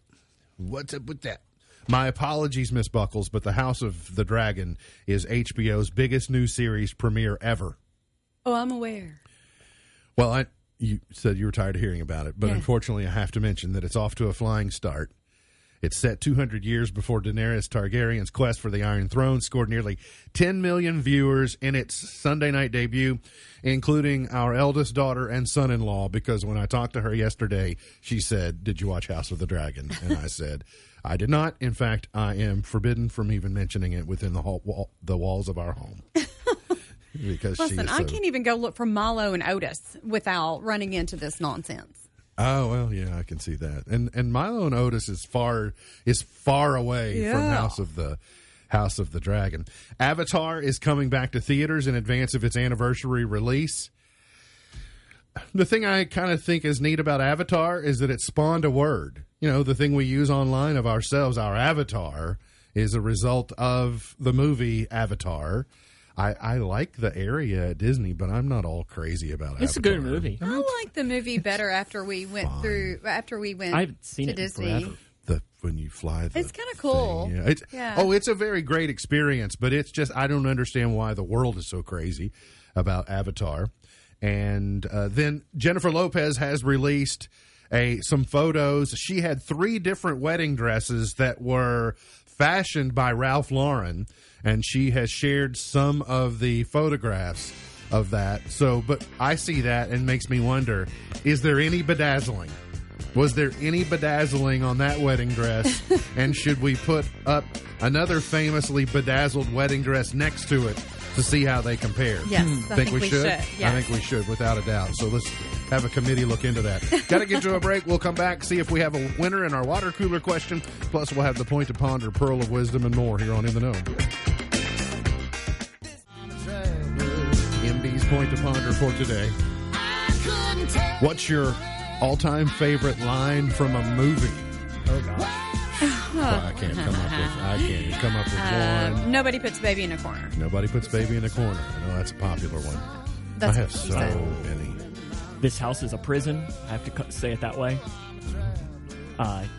What's up with that? My apologies, Miss Buckles, but The House of the Dragon is HBO's biggest new series premiere ever. Oh, I'm aware. Well, I you said you were tired of hearing about it, but unfortunately, I have to mention that it's off to a flying start. It's set 200 years before Daenerys Targaryen's quest for the Iron Throne scored nearly 10 million viewers in its Sunday night debut, including our eldest daughter and son-in-law. Because when I talked to her yesterday, she said, "Did you watch House of the Dragon?" And I said, "I did not. In fact, I am forbidden from even mentioning it within the hall, wall, the walls of our home." because Listen, is I can't even go look for Milo and Otis without running into this nonsense. Oh well, yeah, I can see that. And and Milo and Otis is far is far away from House of the House of the Dragon. Avatar is coming back to theaters in advance of its anniversary release. The thing I kind of think is neat about Avatar is that it spawned a word. You know, the thing we use online of ourselves, our avatar, is a result of the movie Avatar. I, I like the area at Disney, but I'm not all crazy about it. It's a good movie. I like the movie better after we went through after we went I haven't seen to it in Disney. forever. the when you fly the It's kinda cool. thing, Yeah. It's, Yeah. Oh, it's a very great experience, but it's just I don't understand why the world is so crazy about Avatar. And uh, then Jennifer Lopez has released a some photos. She had three different wedding dresses that were fashioned by Ralph Lauren, and she has shared some of the photographs of that. So, but I see that and makes me wonder: is there any bedazzling? Was there any bedazzling on that wedding dress? and should we put up another famously bedazzled wedding dress next to it to see how they compare? Yes, hmm. I think we should. I Yes. think we should, without a doubt. So let's have a committee look into that. Got to get to a break. We'll come back, see if we have a winner in our water cooler question. Plus, we'll have the point to ponder, pearl of wisdom, and more here on In the Know. MB's point to ponder for today. What's your all-time favorite line from a movie? Oh gosh. I can't come up with. I can't come up with Uh, one. nobody puts baby in a corner. Nobody puts baby in a corner. I know that's a popular one. That's I have so said. many. This house is a prison. I have to say it that way.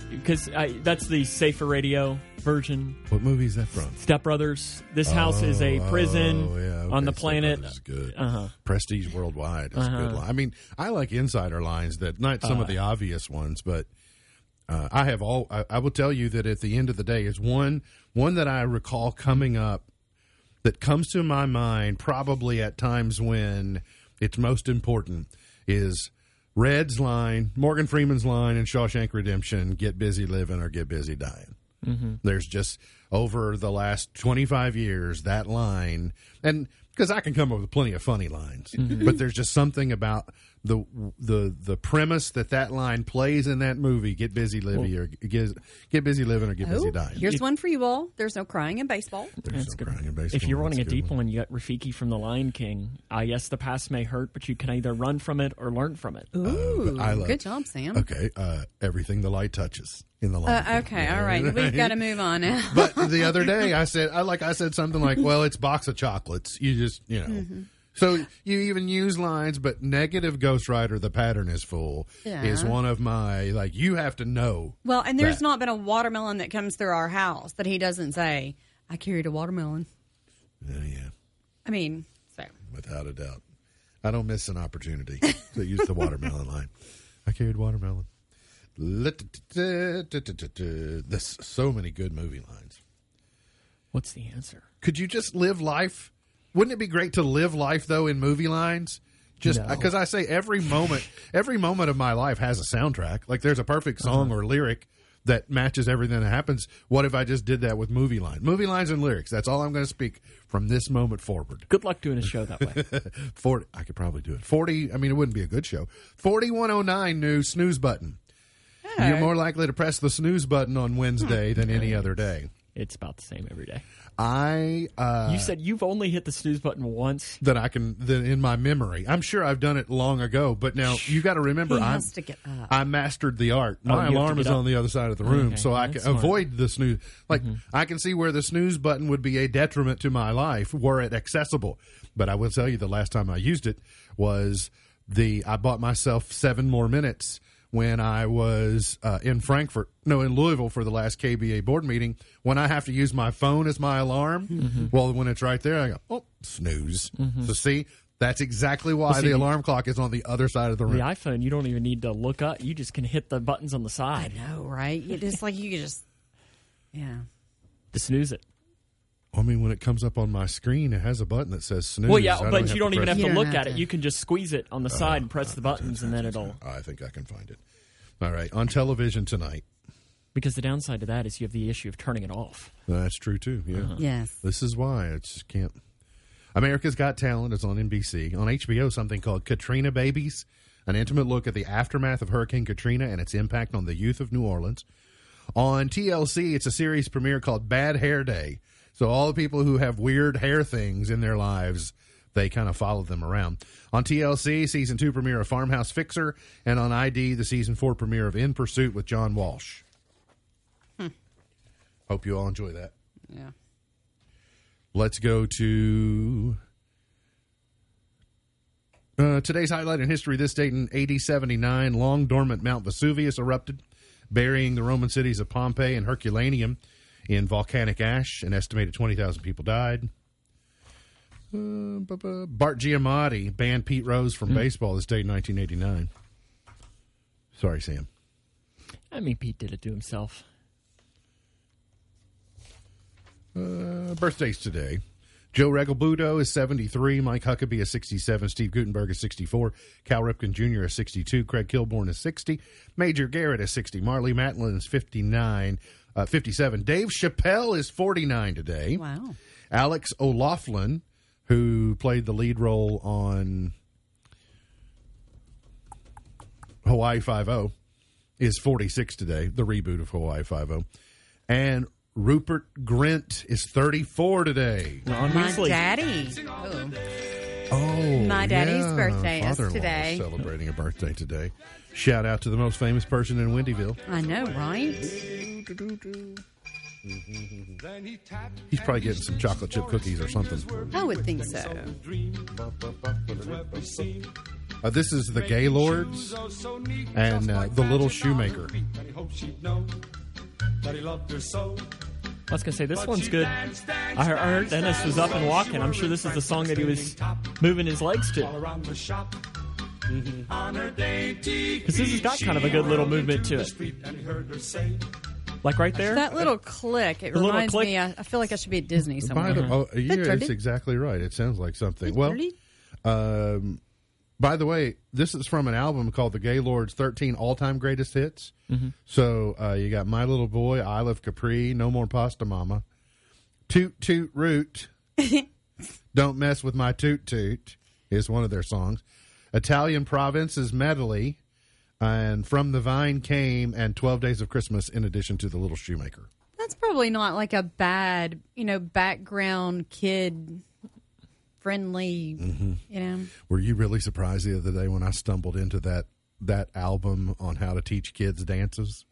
Because that's the safer radio version. What movie is that from? Step Brothers. This house is a prison Oh, yeah, okay. on the planet. Is good. Uh-huh. Prestige Worldwide is a good line. I mean, I like insider lines that not some of Uh. the obvious ones, but uh, I have all. I, I will tell you that at the end of the day, is one one that I recall coming up that comes to my mind probably at times when it's most important is Red's line, Morgan Freeman's line in Shawshank Redemption, get busy living or get busy dying. Mm-hmm. There's just over the last 25 years that line, and because I can come up with plenty of funny lines, mm-hmm. but there's just something about the the the premise that that line plays in that movie. Get busy living or get get busy living or get busy Oh, dying. here's one for you all. There's no crying in baseball. There's That's no good. crying in baseball. If you're wanting a That's good deep one. you got Rafiki from The Lion King. Ah, yes, the past may hurt, but you can either run from it or learn from it. Ooh, I love- good job, Sam. Okay, uh, everything the light touches in the lion Uh, okay, all right. We've got to move on now. but the other day I said I like I said something like, "Well, it's box of chocolates." You just you know. Mm-hmm. So you even use lines, but negative Ghost Rider, the pattern is full, Yeah. is one of my like. You have to know. Well, and there's that. not been a watermelon that comes through our house that he doesn't say, I carried a watermelon. Yeah, yeah, I mean, so without a doubt. I don't miss an opportunity to use the watermelon line. I carried watermelon. There's so many good movie lines. What's the answer? Could you just live life? Wouldn't it be great to live life though in movie lines? Just No. because I say every moment, every moment of my life has a soundtrack. Like there's a perfect uh-huh. song or lyric that matches everything that happens. What if I just did that with movie line, movie lines and lyrics? That's all I'm going to speak from this moment forward. Good luck doing a show that way. Forty, I could probably do it. Forty. I mean, it wouldn't be a good show. Forty-one oh nine new snooze button. You're more likely to press the snooze button on Wednesday hmm. than any other day. It's about the same every day. I uh, You said you've only hit the snooze button once. that I can that in my memory. I'm sure I've done it long ago, but now you got to remember he I'm has to get up. I mastered the art. Oh, you My have to alarm get is up. on the other side of the room, Okay, so I can that's smart. Mm-hmm. avoid the snooze. Like I can see where the snooze button would be a detriment to my life were it accessible. But I will tell you, the last time I used it was the I bought myself seven more minutes when I was uh, in Frankfurt, no, in Louisville for the last KBA board meeting. When I have to use my phone as my alarm, Mm-hmm. well, when it's right there, I go, oh, snooze. So see. That's exactly why see, the the- alarm clock is on the other side of the room. The iPhone, you don't even need to look up. You just can hit the buttons on the side. I side know, right? It's like you could just, yeah. to snooze it. I mean, when it comes up on my screen, it has a button that says snooze. Well, I yeah, but you don't even have to don't look at it. You can just squeeze it on the side and press the buttons, and then it'll. I think I can find it. All right, on television tonight. Because the downside to that is you have the issue of turning it off. That's true too. Yeah, Uh-huh. Yes. this is why I just can't. America's Got Talent is on NBC. On HBO, something called Katrina Babies, an intimate look at the aftermath of Hurricane Katrina and its impact on the youth of New Orleans. On TLC, it's a series premiere called Bad Hair Day. So all the people who have weird hair things in their lives, they kind of follow them around. On TLC, season two premiere of Farmhouse Fixer, and on ID, the season four premiere of In Pursuit with John Walsh. Hope you all enjoy that. Yeah. Let's go to uh, today's highlight in history. This date in AD 79, long dormant Mount Vesuvius erupted, burying the Roman cities of Pompeii and Herculaneum in volcanic ash. An estimated 20,000 people died. Uh, Bart Giamatti banned Pete Rose from baseball this day in 1989. Sorry, Sam. I mean, Pete did it to himself. Uh, birthdays today. Joe Regalbuto is 73. Mike Huckabee is 67. Steve Guttenberg is 64. Cal Ripken Jr. is 62. Craig Kilborn is 60. Major Garrett is 60. Marlee Matlin is 59. Uh, 57. Dave Chappelle is 49 today. Wow. Alex O'Loughlin, who played the lead role on Hawaii Five O, is 46 today. The reboot of Hawaii Five O, and Rupert Grint is 34 today. Ron My Weasley. daddy. Oh. Oh, My daddy's yeah. birthday is Father-in-law today. Celebrating a birthday today. Shout out to the most famous person in Wendyville. I know, right? He's probably getting some chocolate chip cookies or something. I would think so. Uh, this is the Gaylords and uh, the Little Shoemaker. I was gonna say this one's good. I heard, I heard Dennis was up and walking. I'm sure this is the song that he was moving his legs to. Because this has got kind of a good little movement to it. Like right there. That little click, it The little reminds click. me, I, I feel like I should be at Disney somewhere. By the, oh, yeah, it's exactly right. It sounds like something. Well, um, by the way, this is from an album called The Gaylords 13 All Time Greatest Hits. So uh, you got My Little Boy, Isle of Capri, No More Pasta Mama, Toot Toot Root, Don't Mess with My Toot Toot is one of their songs. Italian Province's Medley, and From the Vine Came, and 12 Days of Christmas, in addition to The Little Shoemaker. That's probably not like a bad, you know, background kid friendly, Mm-hmm. you know. Were you really surprised the other day when I stumbled into that that album on how to teach kids dances?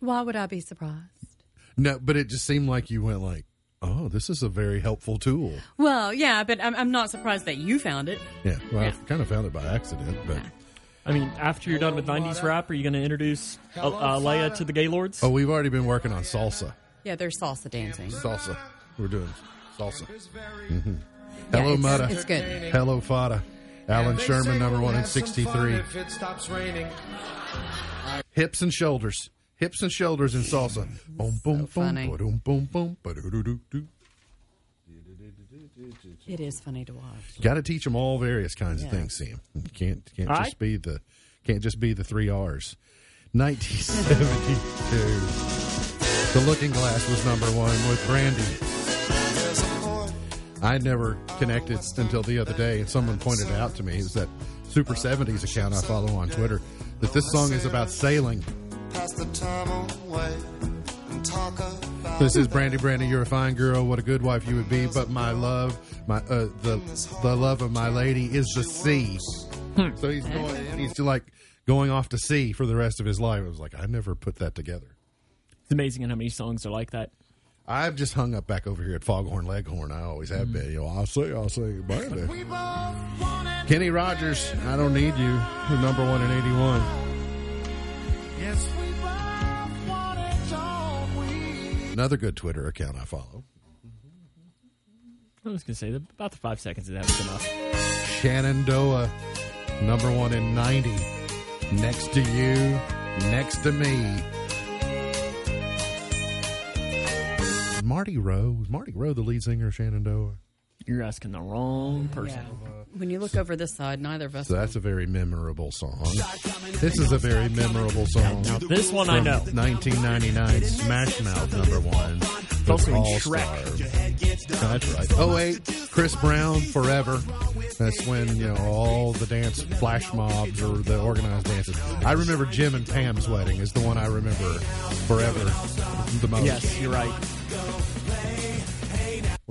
Why would I be surprised? No, but it just seemed like you went like, "Oh, this is a very helpful tool." Well, yeah, but I'm, I'm not surprised that you found it. Yeah, well, Yeah. I kind of found it by accident, but I mean, after you're done with 90s rap, are you going to introduce uh, uh, Leia to the Gaylords? oh, we've already been working on salsa. Yeah, there's salsa dancing. Salsa. We're doing salsa. Yeah, Hello, it's, Mutta. It's good. Hello, Fada. Allan Sherman, number one in 63. If it stops raining. Hips and shoulders. Hips and shoulders in salsa. Boom, boom, boom, funny. boom, boom, boom, ba-do-do-do-do. It is funny to watch. Got to teach them all various kinds of things, Sam. You can't can't All just right. be the can't just be the three R's. 1972. The Looking Glass was number one with Brandy. I never connected until the other day, and someone pointed out to me. It was that Super 70s account I follow on Twitter that this song is about sailing. Pass the time away and talk about This is Brandy Brandy. You're a fine girl. What a good wife you would be. But my love, my uh, the the love of my lady is the sea. So he's going. He's like going off to sea for the rest of his life. I was like, I never put that together. It's amazing how many songs are like that. I've just hung up back over here at Foghorn Leghorn. I always have been. You know, I'll say, I'll say, baby. Kenny Rogers, I don't need you. The number one in '81. Yes, we both want it, don't we? Another good Twitter account I follow. I was going to say about the five seconds of that was enough. Shenandoah, number one in 90. Next to you, next to me. Marty Rowe. Was Marty Rowe the lead singer of Shenandoah? You're asking the wrong person. When you look over this side, neither of us. So that's a very memorable song. This is a very memorable song. Now this one I know. 1999 Smash Mouth number one. It's also in Shrek. That's right. Oh wait, Chris Brown Forever. That's when you know all the dance flash mobs or the organized dances. I remember Jim and Pam's wedding is the one I remember forever the most. Yes, you're right.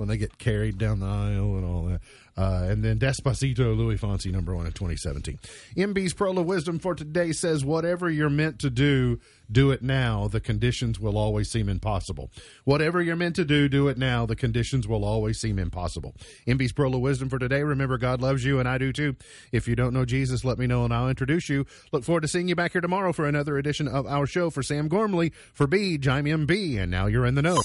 When they get carried down the aisle and all that. Uh, and then Despacito, Luis Fonsi, number one in 2017. MB's Pearl Wisdom for today says, Whatever you're meant to do, do it now. The conditions will always seem impossible. Whatever you're meant to do, do it now. The conditions will always seem impossible. MB's Pearl Wisdom for today. Remember, God loves you, and I do too. If you don't know Jesus, let me know, and I'll introduce you. Look forward to seeing you back here tomorrow for another edition of our show. For Sam Gormley, for B, I'm MB, and now you're in the know.